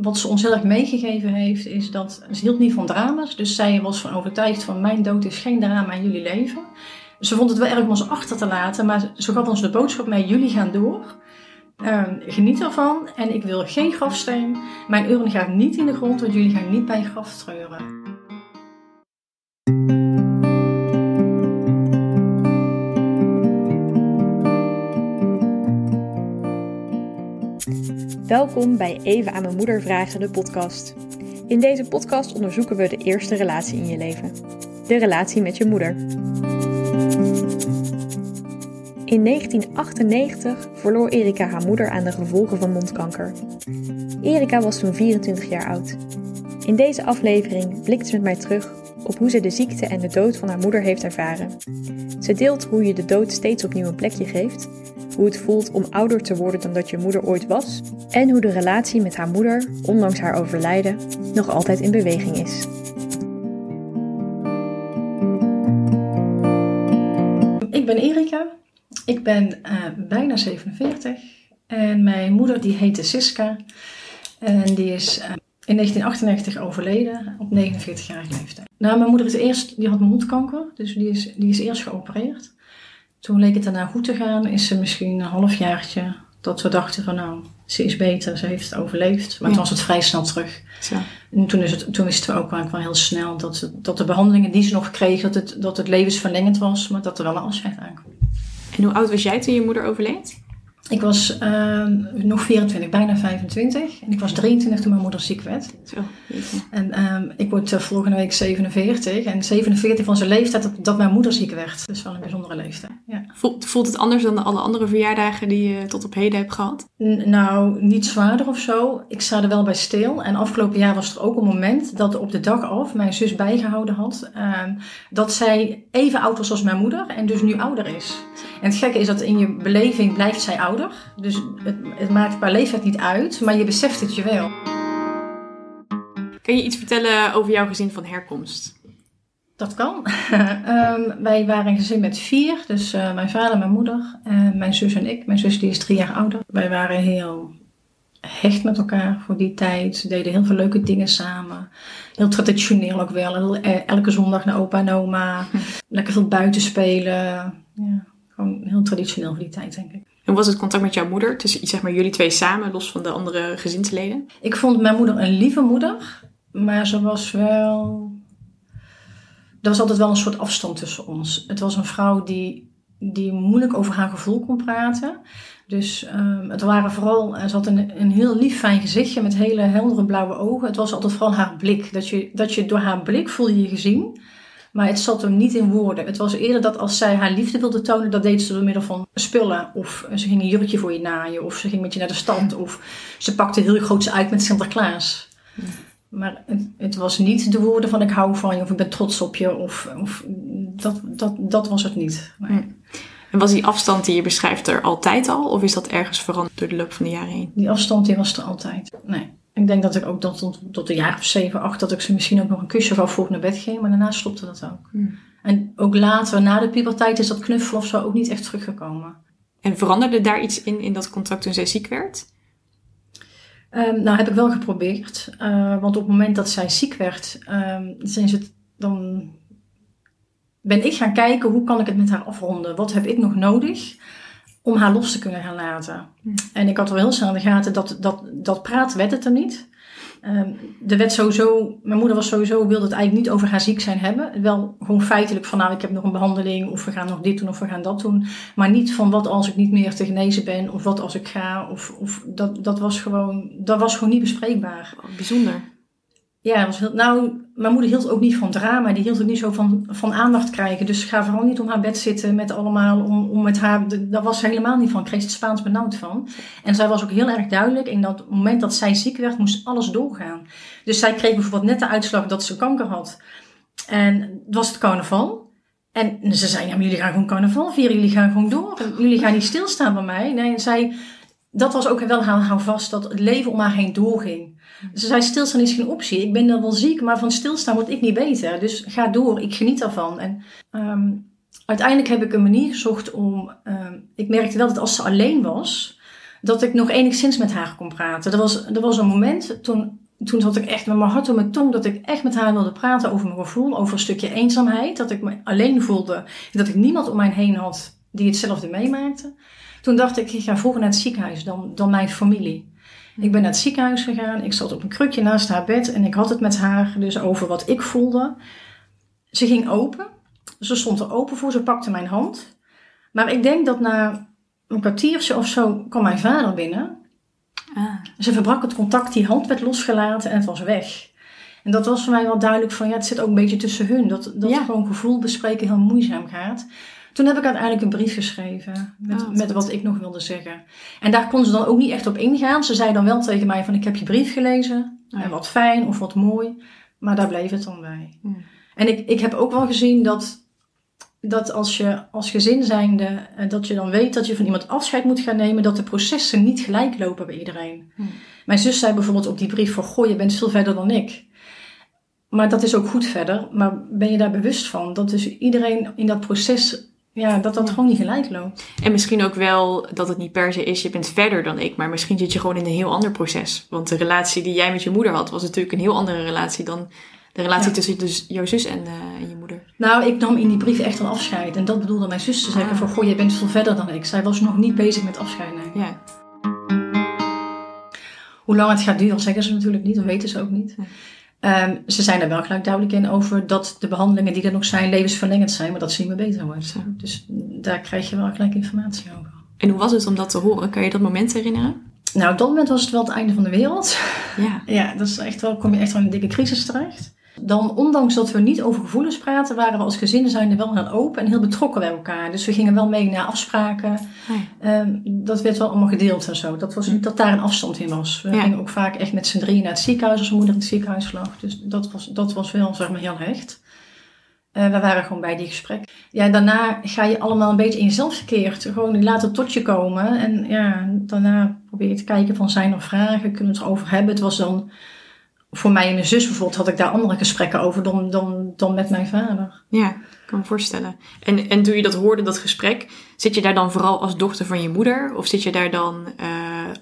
wat ze ons heel erg meegegeven heeft, is dat ze hield niet van drama's. Dus zij was van overtuigd van mijn dood is geen drama in jullie leven. Ze vond het wel erg om ons achter te laten, maar ze gaf ons de boodschap mee, jullie gaan door. Ehm, geniet ervan en ik wil geen grafsteen. Mijn urne gaat niet in de grond, want jullie gaan niet bij een graf treuren. Welkom bij Even aan mijn moeder vragen, de podcast. In deze podcast onderzoeken we de eerste relatie in je leven. De relatie met je moeder. In 1998 verloor Erika haar moeder aan de gevolgen van mondkanker. Erika was toen 24 jaar oud. In deze aflevering blikt ze met mij terug op hoe ze de ziekte en de dood van haar moeder heeft ervaren. Ze deelt hoe je de dood steeds opnieuw een plekje geeft hoe het voelt om ouder te worden dan dat je moeder ooit was en hoe de relatie met haar moeder, ondanks haar overlijden, nog altijd in beweging is. Ik ben Erika, ik ben uh, bijna 47 en mijn moeder die heette Siska en die is uh, in 1998 overleden op 49-jarige leeftijd. Nou, mijn moeder is eerst, die had mondkanker, dus die is, die is eerst geopereerd. Toen leek het daarna goed te gaan. Is ze misschien een halfjaartje dat we dachten van nou, ze is beter, ze heeft het overleefd. Maar toen was het vrij snel terug. Zo. En toen, is het, toen wisten we ook wel heel snel dat, ze, dat de behandelingen die ze nog kreeg, dat het, dat het levensverlengend was, maar dat er wel een afscheid aankwam. En hoe oud was jij toen je moeder overleed? Ik was uh, nog 24, bijna 25. En ik was 23 toen mijn moeder ziek werd. Zo, En um, ik word uh, volgende week 47. En 47 van zijn leeftijd dat, dat mijn moeder ziek werd. Dus wel een bijzondere leeftijd. Ja. Voelt, voelt het anders dan alle andere verjaardagen die je tot op heden hebt gehad? nou, niet zwaarder of zo. Ik sta er wel bij stil. En afgelopen jaar was er ook een moment dat op de dag af mijn zus bijgehouden had. Uh, dat zij even oud was als mijn moeder. En dus nu ouder is. En het gekke is dat in je beleving blijft zij ouder. Dus het, het maakt qua leeftijd niet uit, maar je beseft het je wel. Kan je iets vertellen over jouw gezin van herkomst? Dat kan. um, wij waren een gezin met vier. Dus uh, mijn vader, mijn moeder, uh, mijn zus en ik. Mijn zus die is drie jaar ouder. Wij waren heel hecht met elkaar voor die tijd. Deden heel veel leuke dingen samen. Heel traditioneel ook wel. Eh, elke zondag naar opa en oma. Lekker veel buiten spelen. Ja, gewoon heel traditioneel voor die tijd, denk ik. En was het contact met jouw moeder, tussen zeg maar, jullie twee samen, los van de andere gezinsleden? Ik vond mijn moeder een lieve moeder, maar ze was wel. Er was altijd wel een soort afstand tussen ons. Het was een vrouw die, die moeilijk over haar gevoel kon praten. Dus um, het waren vooral, ze had een, een heel lief fijn gezichtje met hele heldere blauwe ogen. Het was altijd vooral haar blik. Dat je, dat je door haar blik voel je je gezien. Maar het zat hem niet in woorden. Het was eerder dat als zij haar liefde wilde tonen, dat deed ze door middel van spullen. Of ze ging een jurkje voor je naaien. Of ze ging met je naar de stand. Of ze pakte heel groots uit met Sinterklaas. Maar het, het, was niet de woorden van ik hou van je of ik ben trots op je. Of, of dat, dat, dat was het niet. Nee. En was die afstand die je beschrijft er altijd al? Of is dat ergens veranderd door de loop van de jaren heen? Die afstand die was er altijd. Nee. Ik denk dat ik ook tot, tot, tot een jaar of zeven, acht, dat ik ze misschien ook nog een kusje gaf voor ik naar bed ging. Maar daarna stopte dat ook. Hmm. En ook later, na de puberteit, is dat knuffelen of zo ook niet echt teruggekomen. En veranderde daar iets in, in dat contact toen zij ziek werd? Um, nou, heb ik wel geprobeerd. Uh, want op het moment dat zij ziek werd, um, zijn ze, dan ben ik gaan kijken hoe kan ik het met haar afronden. Wat heb ik nog nodig? Om haar los te kunnen gaan laten. Hmm. En ik had wel heel snel in de gaten dat, dat, dat praten werd het er niet. Um, er werd sowieso, mijn moeder was sowieso, wilde het eigenlijk niet over haar ziek zijn hebben. Wel gewoon feitelijk van nou ik heb nog een behandeling of we gaan nog dit doen of we gaan dat doen. Maar niet van wat als ik niet meer te genezen ben of wat als ik ga. Of, of dat, dat, was gewoon, dat was gewoon niet bespreekbaar. bijzonder. Ja, heel, nou, mijn moeder hield ook niet van drama. Die hield ook niet zo van, van aandacht krijgen. Dus ga vooral niet om haar bed zitten met allemaal, om, om met haar, daar was ze helemaal niet van. Ik kreeg het Spaans benauwd van. En zij was ook heel erg duidelijk. In dat moment dat zij ziek werd, moest alles doorgaan. Dus zij kreeg bijvoorbeeld net de uitslag dat ze kanker had. En het was het carnaval. En ze zei, ja, maar jullie gaan gewoon carnaval vieren. Jullie gaan gewoon door. Jullie gaan niet stilstaan bij mij. Nee, en zij, dat was ook wel haar vast dat het leven om haar heen doorging. Ze zei, stilstaan is geen optie. Ik ben dan wel ziek, maar van stilstaan word ik niet beter. Dus ga door, ik geniet daarvan. En um, uiteindelijk heb ik een manier gezocht om... Um, ik merkte wel dat als ze alleen was... dat ik nog enigszins met haar kon praten. Er was, er was een moment toen, toen zat ik echt met mijn hart op mijn tong, dat ik echt met haar wilde praten over mijn gevoel, over een stukje eenzaamheid. Dat ik me alleen voelde en dat ik niemand om mij heen had die hetzelfde meemaakte. Toen dacht ik, ik ga vroeger naar het ziekenhuis dan, dan mijn familie. Ik ben naar het ziekenhuis gegaan. Ik zat op een krukje naast haar bed en ik had het met haar dus over wat ik voelde. Ze ging open. Ze stond er open voor. Ze pakte mijn hand. Maar ik denk dat na een kwartiertje of zo kwam mijn vader binnen. Ah. Ze verbrak het contact, die hand werd losgelaten en het was weg. En dat was voor mij wel duidelijk van, ja, het zit ook een beetje tussen hun. Dat, dat Ja. gewoon gevoel bespreken heel moeizaam gaat. Toen heb ik uiteindelijk een brief geschreven met, Oh, wat met wat ik nog wilde zeggen. En daar kon ze dan ook niet echt op ingaan. Ze zei dan wel tegen mij van, ik heb je brief gelezen. Ja. En wat fijn of wat mooi. Maar daar bleef het dan bij. En ik, ik heb ook wel gezien dat, dat als je als gezin zijnde, eh, dat je dan weet dat je van iemand afscheid moet gaan nemen, dat de processen niet gelijk lopen bij iedereen. Mijn zus zei bijvoorbeeld op die brief van, goh, je bent veel verder dan ik. Maar dat is ook goed verder. Maar ben je daar bewust van? Dat dus iedereen in dat proces, ja, dat dat Ja. gewoon niet gelijk loopt. En misschien ook wel dat het niet per se is, je bent verder dan ik, maar misschien zit je gewoon in een heel ander proces. Want de relatie die jij met je moeder had, was natuurlijk een heel andere relatie dan de relatie Ja. tussen dus jouw zus en, eh, en je moeder. Nou, ik nam in die brief echt een afscheid. En dat bedoelde mijn zus te zeggen Ah. van, goh, je bent veel verder dan ik. Zij was nog niet bezig met afscheid nemen. Ja. Hoe lang het gaat duren, zeggen ze natuurlijk niet, dat weten ze ook niet. Ehm, ze zijn er wel gelijk duidelijk in over dat de behandelingen die er nog zijn levensverlengend zijn, maar dat ze niet meer beter wordt. Zo. Dus daar krijg je wel gelijk informatie over. En hoe was het om dat te horen? Kan je dat moment herinneren? Nou, op dat moment was het wel het einde van de wereld. Ja. Ja, dat is echt wel, kom je echt wel in een dikke crisis terecht. Dan, ondanks dat we niet over gevoelens praten, waren we als gezin zijnde wel heel open en heel betrokken bij elkaar. Dus we gingen wel mee naar afspraken. Ja. Ehm, dat werd wel allemaal gedeeld en zo. Dat was niet dat daar een afstand in was. We Ja. gingen ook vaak echt met z'n drieën naar het ziekenhuis als moeder in het ziekenhuis lag. Dus dat was, dat was wel zeg maar heel hecht. Eh, we waren gewoon bij die gesprek. Ja, daarna ga je allemaal een beetje in jezelf gekeerd. Gewoon die laten tot je komen. En ja, daarna probeer je te kijken van zijn er vragen, kunnen we het erover hebben. Het was dan, voor mij en mijn zus bijvoorbeeld, had ik daar andere gesprekken over dan, dan, dan met mijn vader. Ja, ik kan me voorstellen. En, en toen je dat hoorde, dat gesprek, zit je daar dan vooral als dochter van je moeder? Of zit je daar dan eh,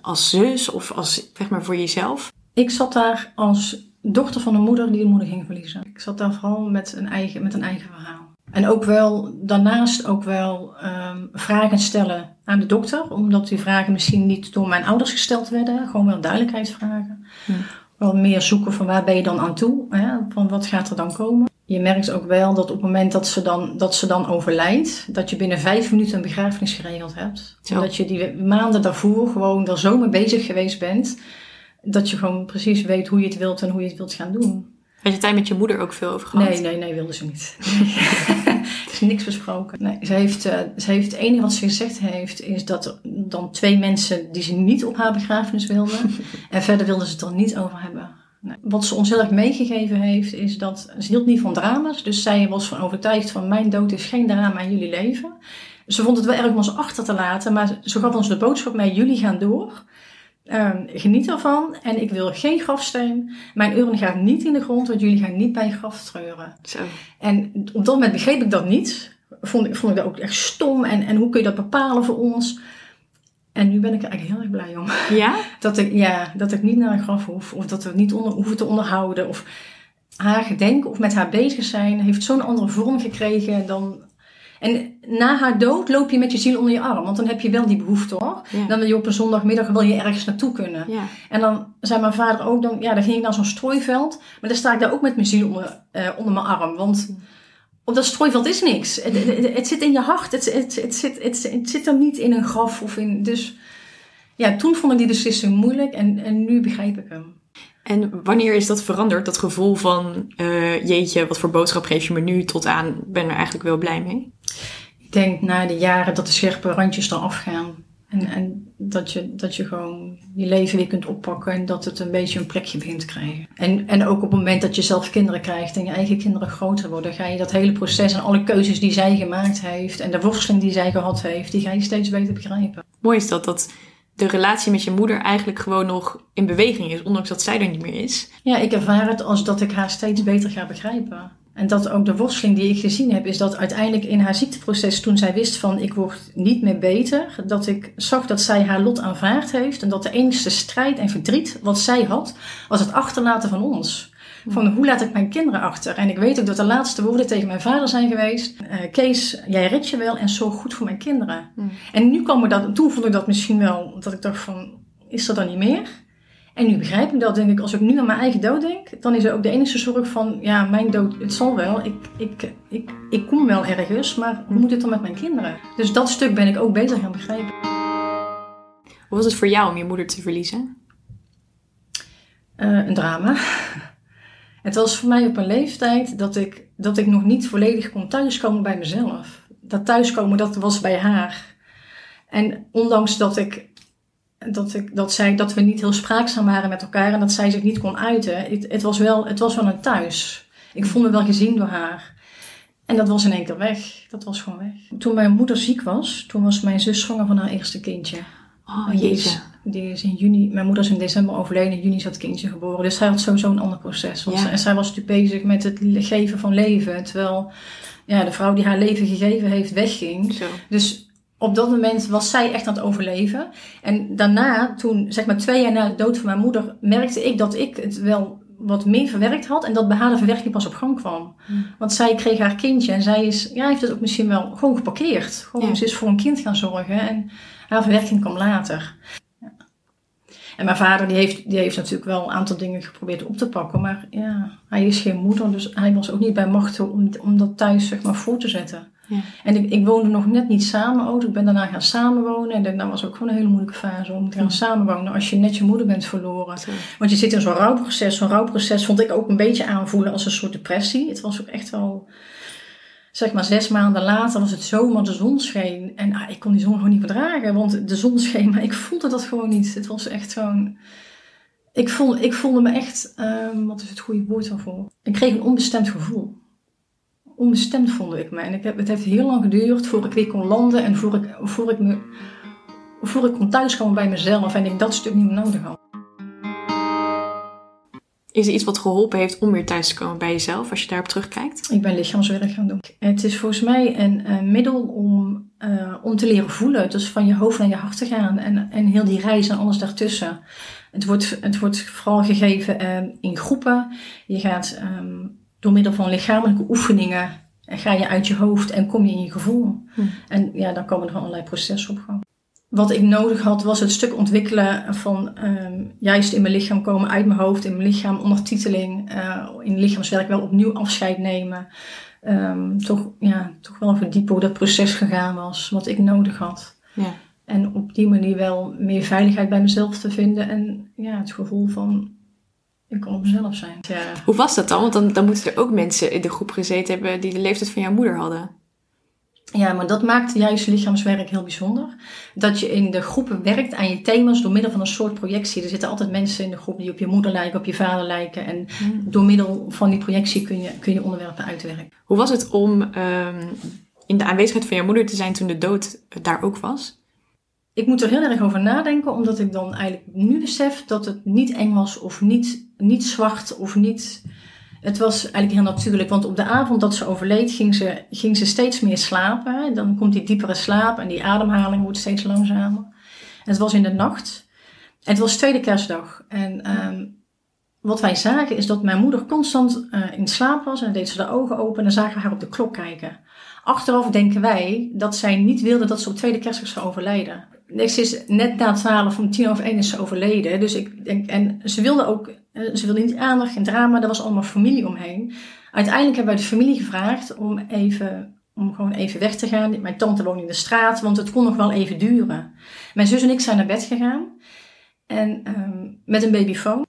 als zus of als, zeg maar, voor jezelf? Ik zat daar als dochter van een moeder die de moeder ging verliezen. Ik zat daar vooral met een eigen, met een eigen verhaal. En ook wel, daarnaast ook wel ehm, vragen stellen aan de dokter. Omdat die vragen misschien niet door mijn ouders gesteld werden. Gewoon wel duidelijkheidsvragen. Hm. Wel meer zoeken van waar ben je dan aan toe? Hè? Van wat gaat er dan komen? Je merkt ook wel dat op het moment dat ze dan, dat ze dan overlijdt, dat je binnen vijf minuten een begrafenis geregeld hebt. Zo. En dat je die maanden daarvoor gewoon er zo mee bezig geweest bent, dat je gewoon precies weet hoe je het wilt en hoe je het wilt gaan doen. Had je tijd met je moeder ook veel over gehad? Nee, nee, nee, wilde ze niet. is niks besproken. Nee, ze, heeft, eh, ze heeft het enige wat ze gezegd heeft, is dat er dan twee mensen die ze niet op haar begrafenis wilden. en verder wilden ze het er niet over hebben. Nee. Wat ze ons heel erg meegegeven heeft, is dat ze hield niet van drama's. Dus zij was van overtuigd van mijn dood is geen drama in jullie leven. Ze vond het wel erg om ons achter te laten, maar ze gaf ons de boodschap mee, jullie gaan door. Ehm, geniet ervan en ik wil geen grafsteen. Mijn urne gaat niet in de grond, want jullie gaan niet bij je graf treuren. Zo. En op dat moment begreep ik dat niet. Vond, ik- vond ik dat ook echt stom. En, en hoe kun je dat bepalen voor ons? En nu ben ik er eigenlijk heel erg blij om. Ja? Dat ik, ja, dat ik niet naar een graf hoef. Of dat we het niet onder, hoeven te onderhouden. Of haar gedenken of met haar bezig zijn. Heeft zo'n andere vorm gekregen dan... En na haar dood loop je met je ziel onder je arm. Want dan heb je wel die behoefte hoor. Ja. Dan wil je op een zondagmiddag wil je ergens naartoe kunnen. Ja. En dan zei mijn vader ook, dan, ja, dan ging ik naar zo'n strooiveld. Maar dan sta ik daar ook met mijn ziel onder, eh, onder mijn arm. Want op dat strooiveld is niks. Het, het, zit in je hart. Het, het, het, zit, het, het zit er niet in een graf. Of in, dus ja, toen vond ik die beslissing moeilijk. En, en nu begrijp ik hem. En wanneer is dat veranderd? Dat gevoel van, eh, jeetje, wat voor boodschap geef je me nu tot aan, ben er eigenlijk wel blij mee. Ik denk na de jaren dat de scherpe randjes eraf gaan. En, en dat, je, dat je gewoon je leven weer kunt oppakken. En dat het een beetje een plekje begint te krijgen. En, en ook op het moment dat je zelf kinderen krijgt en je eigen kinderen groter worden. Ga je dat hele proces en alle keuzes die zij gemaakt heeft. En de worsteling die zij gehad heeft. Die ga je steeds beter begrijpen. Mooi is dat, dat de relatie met je moeder eigenlijk gewoon nog in beweging is, ondanks dat zij er niet meer is. Ja, ik ervaar het als dat ik haar steeds beter ga begrijpen. En dat ook de worsteling die ik gezien heb, is dat uiteindelijk in haar ziekteproces, toen zij wist van ik word niet meer beter, dat ik zag dat zij haar lot aanvaard heeft. En dat de enige strijd en verdriet wat zij had, was het achterlaten van ons. Van hoe laat ik mijn kinderen achter? En ik weet ook dat de laatste woorden tegen mijn vader zijn geweest. Uh, Kees, jij redt je wel en zorg goed voor mijn kinderen. En nu kwam dat, toen vond ik dat misschien wel, dat ik dacht van, is dat dan niet meer? En nu begrijp ik dat, denk ik, als ik nu aan mijn eigen dood denk, dan is er ook de enige zorg van, ja, mijn dood, het zal wel, ik, ik, ik, ik kom wel ergens, maar hoe moet het dan met mijn kinderen? Dus dat stuk ben ik ook bezig gaan begrijpen. Hoe was het voor jou om je moeder te verliezen? Uh, een drama. Het was voor mij op een leeftijd dat ik, dat ik nog niet volledig kon thuiskomen bij mezelf. Dat thuiskomen, dat was bij haar. En ondanks dat ik dat, ik, dat, zij, dat we niet heel spraakzaam waren met elkaar en dat zij zich niet kon uiten. Het, was, wel, het was wel een thuis. Ik vond me wel gezien door haar. En dat was in één keer weg. Dat was gewoon weg. Toen mijn moeder ziek was, toen was mijn zus zwanger van haar eerste kindje. Oh, is, die is in juni, mijn moeder is in december overleden, in juni is dat kindje geboren. Dus zij had sowieso een ander proces. Ja. En zij was natuurlijk bezig met het geven van leven. Terwijl ja, de vrouw die haar leven gegeven heeft, wegging. Zo. Dus op dat moment was zij echt aan het overleven. En daarna, toen, zeg maar twee jaar na de dood van mijn moeder, merkte ik dat ik het wel wat meer verwerkt had. En dat bij haar de verwerking pas op gang kwam. Hmm. Want zij kreeg haar kindje en zij is, ja, heeft het ook misschien wel gewoon geparkeerd. Gewoon, Ja. ze is voor een kind gaan zorgen en haar verwerking kwam later. En mijn vader die heeft, die heeft natuurlijk wel een aantal dingen geprobeerd op te pakken. Maar ja, hij is geen moeder, dus hij was ook niet bij machten om, om dat thuis zeg maar voor te zetten. Ja. En ik, ik woonde nog net niet samen ook. Ik ben daarna gaan samenwonen. En dat was ook gewoon een hele moeilijke fase om te gaan samenwonen als je net je moeder bent verloren. Want je zit in zo'n rouwproces. Zo'n rouwproces vond ik ook een beetje aanvoelen als een soort depressie. Het was ook echt wel, zeg maar zes maanden later was het zomer, de zon scheen. En ah, ik kon die zon gewoon niet verdragen, want de zon scheen, maar ik voelde dat gewoon niet. Het was echt gewoon... Ik voelde, ik voelde me echt, ehm, wat is het goede woord daarvoor? Ik kreeg een onbestemd gevoel. Onbestemd voelde ik me. En ik het heeft heel lang geduurd voor ik weer kon landen en voor ik, voor ik, me, voor ik kon thuiskomen bij mezelf en ik dat stuk niet meer nodig had. Is er iets wat geholpen heeft om weer thuis te komen bij jezelf, als je daarop terugkijkt? Ik ben lichaamswerk gaan doen. Het is volgens mij een, eh, middel om, eh, om te leren voelen. Dus van je hoofd naar je hart te gaan. En, en heel die reis en alles daartussen. Het wordt, het wordt vooral gegeven eh, in groepen. Je gaat ehm, door middel van lichamelijke oefeningen... ga je uit je hoofd en kom je in je gevoel. Hm. En ja, dan komen er allerlei processen op gang. Wat ik nodig had, was het stuk ontwikkelen van ehm, juist in mijn lichaam komen, uit mijn hoofd, in mijn lichaam, ondertiteling, eh, in lichaamswerk wel opnieuw afscheid nemen. Ehm, toch, ja, toch wel verdiepen hoe dat proces gegaan was, wat ik nodig had. Ja. En op die manier wel meer veiligheid bij mezelf te vinden en ja, het gevoel van ik kan op mezelf zijn. Ja. Hoe was dat dan? Want dan, dan moeten er ook mensen in de groep gezeten hebben die de leeftijd van jouw moeder hadden. Ja, maar dat maakt juist lichaamswerk heel bijzonder. Dat je in de groepen werkt aan je thema's door middel van een soort projectie. Er zitten altijd mensen in de groep die op je moeder lijken, op je vader lijken. En door middel van die projectie kun je, kun je onderwerpen uitwerken. Hoe was het om ehm, in de aanwezigheid van jouw moeder te zijn toen de dood daar ook was? Ik moet er heel erg over nadenken, omdat ik dan eigenlijk nu besef dat het niet eng was of niet, niet zwart of niet... Het was eigenlijk heel natuurlijk, want op de avond dat ze overleed ging ze, ging ze steeds meer slapen. Dan komt die diepere slaap en die ademhaling wordt steeds langzamer. Het was in de nacht. Het was tweede kerstdag. En ehm, wat wij zagen is dat mijn moeder constant eh, in slaap was. En deed ze de ogen open en zagen we haar op de klok kijken. Achteraf denken wij dat zij niet wilde dat ze op tweede kerstdag zou overlijden. Ze is net na twaalf, om tien over één is ze overleden. Dus ik denk, en ze wilde ook, ze wilde niet aandacht, geen drama, er was allemaal familie omheen. Uiteindelijk hebben wij de familie gevraagd om even, om gewoon even weg te gaan. Mijn tante woonde in de straat, want het kon nog wel even duren. Mijn zus en ik zijn naar bed gegaan. En ehm, met een babyfoon.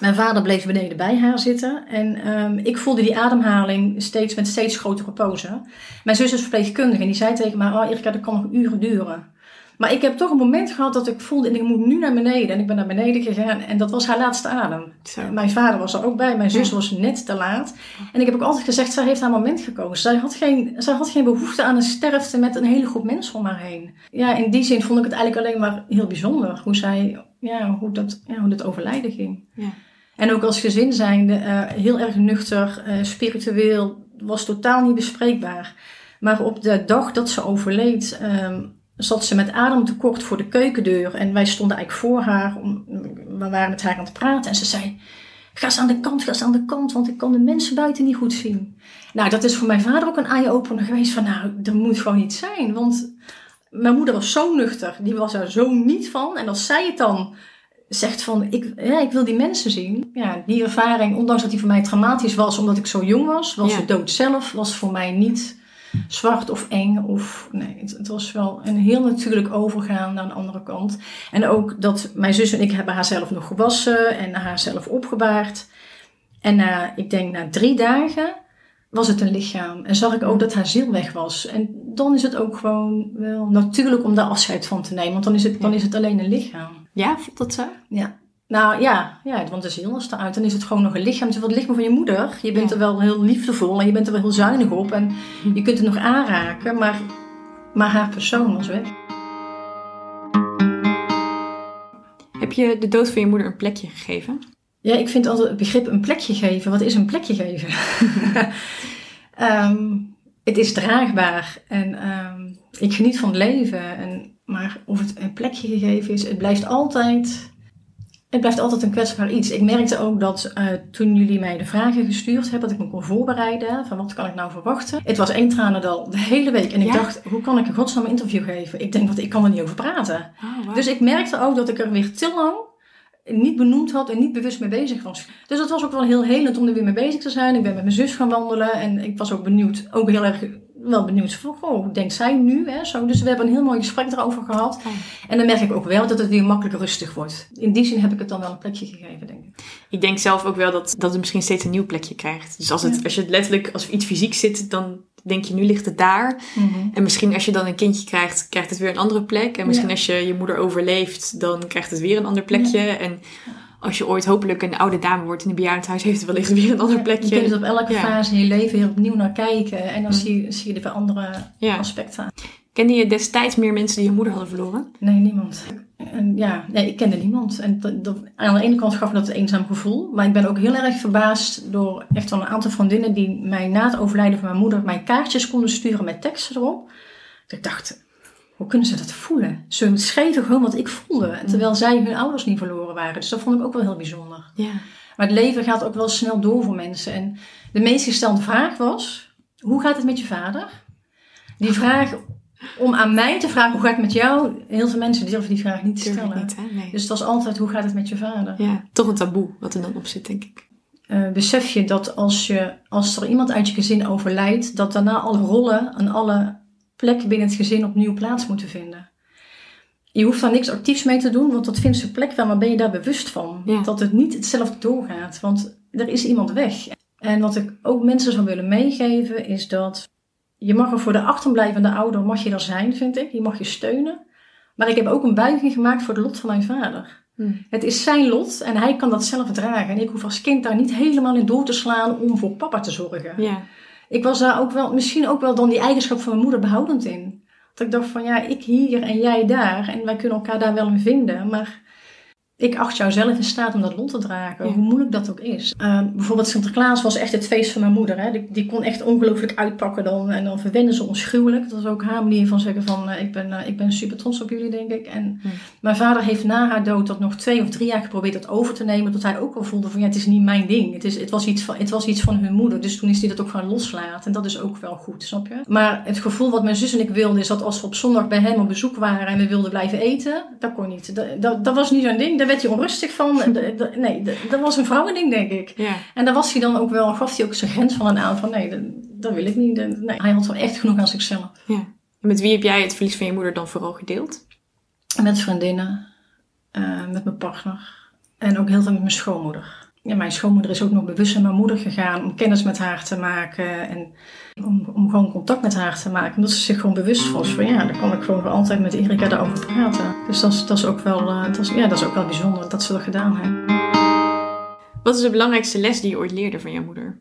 Mijn vader bleef beneden bij haar zitten. En ehm, ik voelde die ademhaling steeds met steeds grotere pozen. Mijn zus is verpleegkundige en die zei tegen mij: Oh, Erika, dat kan nog uren duren. Maar ik heb toch een moment gehad dat ik voelde: ik moet nu naar beneden. En ik ben naar beneden gegaan en dat was haar laatste adem. Zo. Mijn vader was er ook bij, mijn zus was net te laat. En ik heb ook altijd gezegd: zij heeft haar moment gekozen. Zij had, geen, zij had geen behoefte aan een sterfte met een hele groep mensen om haar heen. Ja, in die zin vond ik het eigenlijk alleen maar heel bijzonder hoe zij, ja, hoe dat, ja, hoe dat overlijden ging. Ja. En ook als gezin zijnde, eh, heel erg nuchter, eh, spiritueel, was totaal niet bespreekbaar. Maar op de dag dat ze overleed, ehm, zat ze met ademtekort voor de keukendeur. En wij stonden eigenlijk voor haar. Om, we waren met haar aan het praten. En ze zei, ga eens aan de kant, ga eens aan de kant. Want ik kan de mensen buiten niet goed zien. Nou, dat is voor mijn vader ook een eye-opener geweest. Van nou, dat moet gewoon niet zijn. Want mijn moeder was zo nuchter. Die was er zo niet van. En als zij het dan zegt van, ik, ja, ik wil die mensen zien. Ja, die ervaring, ondanks dat die voor mij traumatisch was, omdat ik zo jong was, was Ja. de dood zelf, was voor mij niet zwart of eng. Of, nee, het, het was wel een heel natuurlijk overgaan naar een andere kant. En ook dat mijn zus en ik hebben haar zelf nog gewassen en haar zelf opgebaard. En na, ik denk na drie dagen was het een lichaam. En zag ik ook dat haar ziel weg was. En dan is het ook gewoon wel natuurlijk om daar afscheid van te nemen. Want dan is het, dan is het alleen een lichaam. Ja, voelt dat zo? Ja. Nou ja, ja, want de ziel is eruit. Dan is het gewoon nog een lichaam. Het is het lichaam van je moeder. Je bent Ja. er wel heel liefdevol en je bent er wel heel zuinig op. En je kunt het nog aanraken, maar, maar haar persoon was weg. Heb je de dood van je moeder een plekje gegeven? Ja, ik vind altijd het begrip een plekje geven. Wat is een plekje geven? Ehm, het is draagbaar en ehm, ik geniet van het leven. En, maar of het een plekje gegeven is, het blijft altijd, het blijft altijd een kwetsbaar iets. Ik merkte ook dat eh, toen jullie mij de vragen gestuurd hebben, dat ik me kon voorbereiden van wat kan ik nou verwachten. Het was één tranendal de hele week en ik Ja? dacht, hoe kan ik in godsnaam een interview geven? Ik denk, wat ik kan er niet over praten. Oh, Dus ik merkte ook dat ik er weer te lang niet benoemd had en niet bewust mee bezig was. Dus dat was ook wel heel helend om er weer mee bezig te zijn. Ik ben met mijn zus gaan wandelen en ik was ook benieuwd, ook heel erg wel benieuwd van, hoe denkt zij nu? Hè? Zo, dus we hebben een heel mooi gesprek erover gehad. Fijn. En dan merk ik ook wel dat het weer makkelijk rustig wordt. In die zin heb ik het dan wel een plekje gegeven, denk ik. Ik denk zelf ook wel dat, dat het misschien steeds een nieuw plekje krijgt. Dus als, het, Ja. als je het letterlijk, als iets fysiek zit, dan denk je nu ligt het daar. En misschien als je dan een kindje krijgt, krijgt het weer een andere plek. En misschien Ja. als je je moeder overleeft, dan krijgt het weer een ander plekje. En als je ooit hopelijk een oude dame wordt in een bejaardenhuis, heeft het wellicht weer een ander Je plekje. kunt dus op elke Ja. fase in je leven weer opnieuw naar kijken. En dan Mm. zie, je, zie je er weer andere Ja. aspecten aan. Kende je destijds meer mensen die je moeder hadden verloren? Nee, niemand. En ja, nee, ik kende niemand. En dat, dat- aan de ene kant gaf me dat een eenzaam gevoel. Maar ik ben ook heel erg verbaasd door echt wel een aantal vriendinnen die mij na het overlijden van mijn moeder mij kaartjes konden sturen met teksten erop. Dat ik dacht, hoe kunnen ze dat voelen? Ze schreven gewoon wat ik voelde. Terwijl zij hun ouders niet verloren waren. Dus dat vond ik ook wel heel bijzonder. Ja. Maar het leven gaat ook wel snel door voor mensen. En de meest gestelde vraag was: hoe gaat het met je vader? Die vraag om aan mij te vragen hoe gaat het met jou? Heel veel mensen durven die vraag niet te stellen. niet, hè? Nee. Dus het was altijd hoe gaat het met je vader? Ja, toch een taboe wat er dan op zit, denk ik. Eh, besef je dat als, je als er iemand uit je gezin overlijdt, dat daarna alle rollen en alle plekken binnen het gezin opnieuw plaats moeten vinden. Je hoeft daar niks actiefs mee te doen, want dat vindt zijn plek wel, maar ben je daar bewust van? Ja. Dat het niet hetzelfde doorgaat, want er is iemand weg. En wat ik ook mensen zou willen meegeven, is dat je mag er voor de achterblijvende ouder, mag je er zijn, vind ik. Die mag je steunen. Maar ik heb ook een buiging gemaakt voor het lot van mijn vader. Hmm. Het is zijn lot en hij kan dat zelf dragen. En ik hoef als kind daar niet helemaal in door te slaan om voor papa te zorgen. Ja. Ik was daar ook wel, misschien ook wel dan die eigenschap van mijn moeder behoudend in. Dat ik dacht van ja, ik hier en jij daar. En wij kunnen elkaar daar wel in vinden. Maar ik acht jou zelf in staat om dat lot te dragen. Ja. Hoe moeilijk dat ook is. Uh, bijvoorbeeld Sinterklaas was echt het feest van mijn moeder. Hè. Die, die kon echt ongelooflijk uitpakken dan. En dan verwenden ze ons gruwelijk. Dat was ook haar manier van zeggen van uh, ik, ben, uh, ik ben super trots op jullie denk ik. En Ja. mijn vader heeft na haar dood dat nog twee of drie jaar geprobeerd dat over te nemen. Tot hij ook wel voelde van ja, het is niet mijn ding. Het, is, het, was, iets van, het was iets van hun moeder. Dus toen is hij dat ook gaan loslaten. En dat is ook wel goed, snap je? Maar het gevoel wat mijn zus en ik wilden is dat als we op zondag bij hem op bezoek waren en we wilden blijven eten. Dat kon niet. Dat, dat, dat was niet zo'n ding. Daar werd hij onrustig van. De- de- nee, de- dat was een vrouwending denk ik. Ja. En daar was hij dan ook wel, gaf hij ook zijn grens van een aan van nee, dat, dat wil ik niet. Nee, hij had wel echt genoeg aan zichzelf. ja. En met wie heb jij het verlies van je moeder dan vooral gedeeld? Met vriendinnen, eh, met mijn partner en ook heel veel met mijn schoonmoeder. Ja, mijn schoonmoeder is ook nog bewust naar mijn moeder gegaan om kennis met haar te maken en om, om gewoon contact met haar te maken. Omdat ze zich gewoon bewust was van ja, dan kan ik gewoon altijd met Erika daarover praten. Dus dat is, dat is, ook, wel, eh, dat is, ja, dat is ook wel bijzonder dat ze dat gedaan heeft. Wat is de belangrijkste les die je ooit leerde van jouw moeder?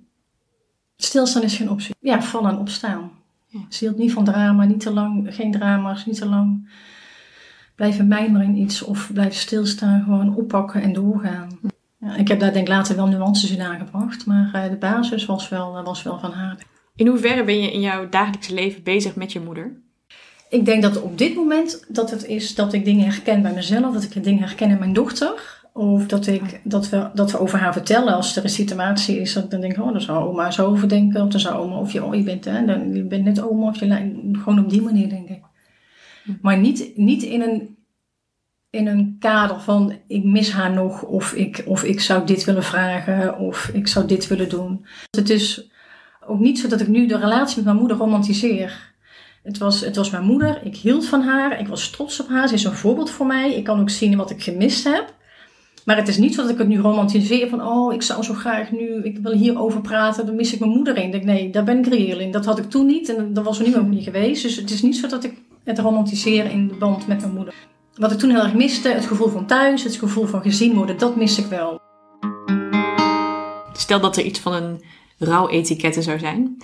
Stilstaan is geen optie. Ja, vallen en opstaan. Ja. Ze hield niet van drama, niet te lang, geen drama's, niet te lang blijven mijmeren in iets of blijven stilstaan, gewoon oppakken en doorgaan. Ja, ik heb daar denk ik later wel nuances in aangebracht, maar eh, de basis was wel, was wel van haar. In hoeverre ben je in jouw dagelijkse leven bezig met je moeder? Ik denk dat op dit moment dat het is dat ik dingen herken bij mezelf, dat ik dingen herken in mijn dochter. Of dat, ik, dat, we, dat we over haar vertellen als er een situatie is. Dat ik dan denk, oh, daar zou oma zo over denken. Of dan zou oma, of je, oh, je bent, hè, dan, je bent net oma. Of je, gewoon op die manier, denk ik. Hm. Maar niet, niet in, een, in een kader van, ik mis haar nog. Of ik, of ik zou dit willen vragen. Of ik zou dit willen doen. Het is ook niet zo dat ik nu de relatie met mijn moeder romantiseer. Het was, het was mijn moeder. Ik hield van haar. Ik was trots op haar. Ze is een voorbeeld voor mij. Ik kan ook zien wat ik gemist heb. Maar het is niet zo dat ik het nu romantiseer van, oh, ik zou zo graag nu, ik wil hierover praten, dan mis ik mijn moeder in. Ik denk, nee, daar ben ik reëel in. Dat had ik toen niet en dat was er nu ook niet geweest. Dus het is niet zo dat ik het romantiseer in de band met mijn moeder. Wat ik toen heel erg miste, het gevoel van thuis, het gevoel van gezien worden, dat mis ik wel. Stel dat er iets van een rouwetikette zou zijn.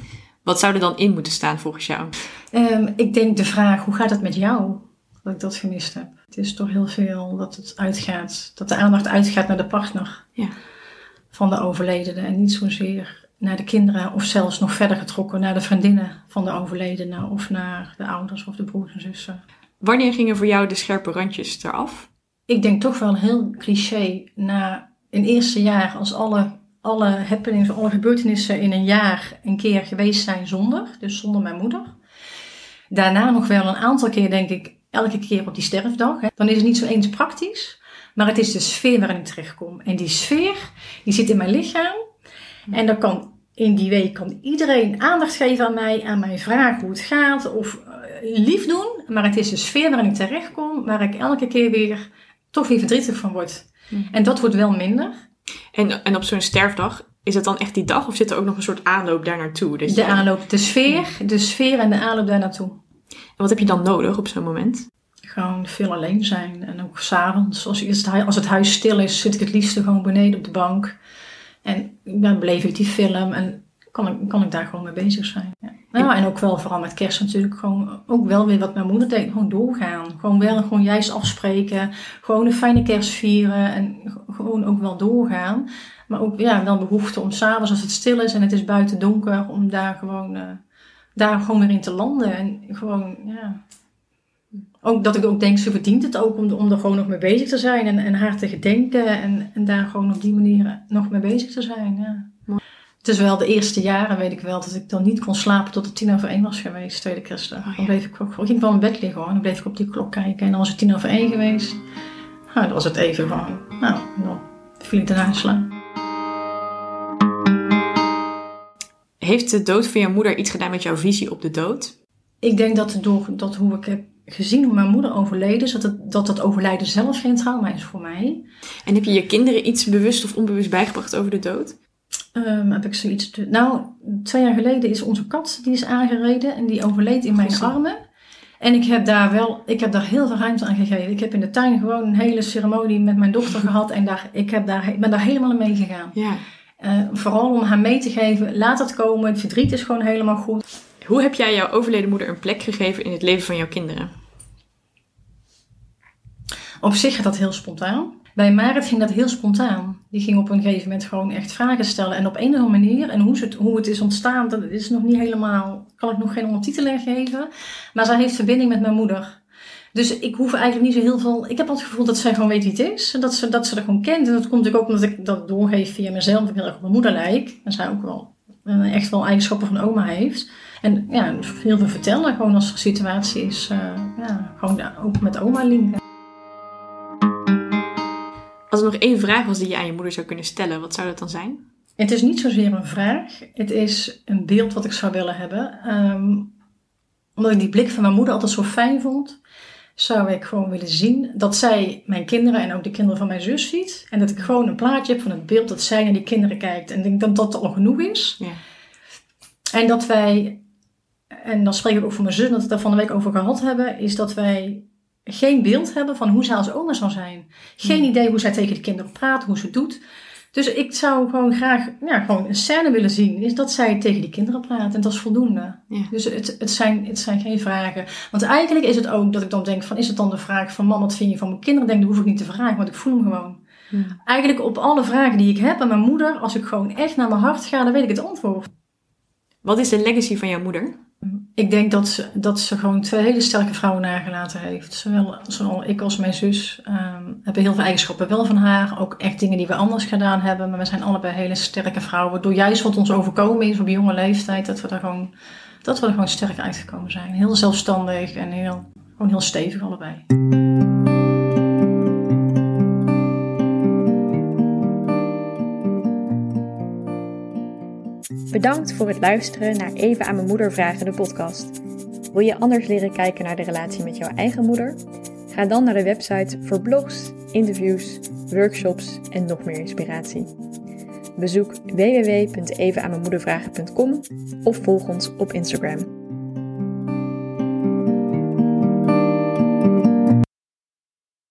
Wat zou er dan in moeten staan volgens jou? Um, ik denk de vraag, hoe gaat het met jou? Dat ik dat gemist heb. Het is toch heel veel dat het uitgaat, dat de aandacht uitgaat naar de partner ja. van de overledene en niet zozeer naar de kinderen of zelfs nog verder getrokken naar de vriendinnen van de overledene of naar de ouders of de broers en zussen. Wanneer gingen voor jou de scherpe randjes eraf? Ik denk toch wel heel cliché na een eerste jaar als alle, alle happenings, alle gebeurtenissen in een jaar een keer geweest zijn zonder, dus zonder mijn moeder. Daarna nog wel een aantal keer denk ik elke keer op die sterfdag. Hè, dan is het niet zo eens praktisch. Maar het is de sfeer waarin ik terechtkom. En die sfeer, die zit in mijn lichaam. En dan kan in die week kan iedereen aandacht geven aan mij, aan mij vragen hoe het gaat of lief doen. Maar het is de sfeer waarin ik terechtkom, waar ik elke keer weer toch weer verdrietig van word. Hmm. En dat wordt wel minder. En, en op zo'n sterfdag, is het dan echt die dag of zit er ook nog een soort aanloop daar naartoe? de aanloop, de sfeer, de sfeer en de aanloop daar naartoe. En wat heb je dan nodig op zo'n moment? Gewoon veel alleen zijn. En ook s'avonds, als, als het huis stil is, zit ik het liefst gewoon beneden op de bank. En dan beleef ik die film en kan ik, kan ik daar gewoon mee bezig zijn. Ja. Nou, en ook wel, vooral met kerst natuurlijk, gewoon ook wel weer wat mijn moeder deed. Gewoon doorgaan. Gewoon wel gewoon juist afspreken. Gewoon een fijne kerst vieren. En gewoon ook wel doorgaan. Maar ook ja, wel behoefte om s'avonds, als het stil is en het is buiten donker, om daar gewoon... Uh, daar gewoon weer in te landen. En gewoon, ja. Ook dat ik ook denk, ze verdient het ook om, om er gewoon nog mee bezig te zijn. En, en haar te gedenken. En, en daar gewoon op die manier nog mee bezig te zijn. Ja. Het is wel de eerste jaren, weet ik wel, dat ik dan niet kon slapen tot het tien over één was geweest, tweede kerstdag. Oh, Dan bleef ik ook, ik ging wel in bed liggen hoor. En dan bleef ik op die klok kijken. En dan was het tien over één geweest. Nou, dan was het even gewoon, nou, dan viel ik slaan. Heeft de dood van jouw moeder iets gedaan met jouw visie op de dood? Ik denk dat door dat hoe ik heb gezien hoe mijn moeder overleden is, dat het, dat het overlijden zelf geen trauma is voor mij. En heb je je kinderen iets bewust of onbewust bijgebracht over de dood? Um, heb ik zoiets. Nou, twee jaar geleden is onze kat die is aangereden en die overleed in mijn armen. En ik heb daar wel, ik heb daar heel veel ruimte aan gegeven. Ik heb in de tuin gewoon een hele ceremonie met mijn dochter gehad en daar, ik heb daar, ben daar helemaal in meegegaan. Ja. Uh, vooral om haar mee te geven, laat het komen, het verdriet is gewoon helemaal goed. Hoe heb jij jouw overleden moeder een plek gegeven in het leven van jouw kinderen? Op zich gaat dat heel spontaan. Bij Marit ging dat heel spontaan. Die ging op een gegeven moment gewoon echt vragen stellen. En op een of andere manier, en hoe het, hoe het is ontstaan, dat is nog niet helemaal, kan ik nog geen ondertiteling geven. Maar zij heeft verbinding met mijn moeder. Dus ik hoef eigenlijk niet zo heel veel. Ik heb het gevoel dat zij gewoon weet wie het is. En dat ze, dat ze er gewoon kent. En dat komt natuurlijk ook omdat ik dat doorgeef via mezelf. Dat ik heel erg op mijn moeder lijk. En zij ook wel uh, echt wel eigenschappen van oma heeft. En ja, heel veel vertellen. Gewoon als er een situatie is. Uh, ja, gewoon ook met oma linken. Als er nog één vraag was die je aan je moeder zou kunnen stellen, wat zou dat dan zijn? Het is niet zozeer een vraag. Het is een beeld wat ik zou willen hebben. Um, omdat ik die blik van mijn moeder altijd zo fijn vond zou ik gewoon willen zien dat zij mijn kinderen en ook de kinderen van mijn zus ziet. En dat ik gewoon een plaatje heb van het beeld dat zij naar die kinderen kijkt. En ik denk dat dat al genoeg is. Ja. En dat wij, en dan spreek ik ook voor mijn zus, dat we het daar van de week over gehad hebben, is dat wij geen beeld hebben van hoe zij als oma zal zijn. Geen idee hoe zij tegen de kinderen praat, hoe ze het doet. Dus ik zou gewoon graag ja, gewoon een scène willen zien. Is dat zij tegen die kinderen praat. En dat is voldoende. Dus het, het, zijn, het zijn geen vragen. Want eigenlijk is het ook dat ik dan denk van... Is het dan de vraag van... Mam, wat vind je van mijn kinderen? Denk, dat hoef ik niet te vragen. Want ik voel hem gewoon. Eigenlijk op alle vragen die ik heb aan mijn moeder... Als ik gewoon echt naar mijn hart ga, dan weet ik het antwoord. Wat is de legacy van jouw moeder? Ik denk dat ze, dat ze gewoon twee hele sterke vrouwen nagelaten heeft. Zowel, ik als mijn zus um, hebben heel veel eigenschappen wel van haar. Ook echt dingen die we anders gedaan hebben. Maar we zijn allebei hele sterke vrouwen. Door juist wat ons overkomen is op jonge leeftijd. Dat we er gewoon, dat we er gewoon sterk uitgekomen zijn. Heel zelfstandig en heel, gewoon heel stevig allebei. Bedankt voor het luisteren naar Even aan mijn moeder vragen de podcast. Wil je anders leren kijken naar de relatie met jouw eigen moeder? Ga dan naar de website voor blogs, interviews, workshops en nog meer inspiratie. Bezoek www.evenaanmijnmoedervragen.com of volg ons op Instagram.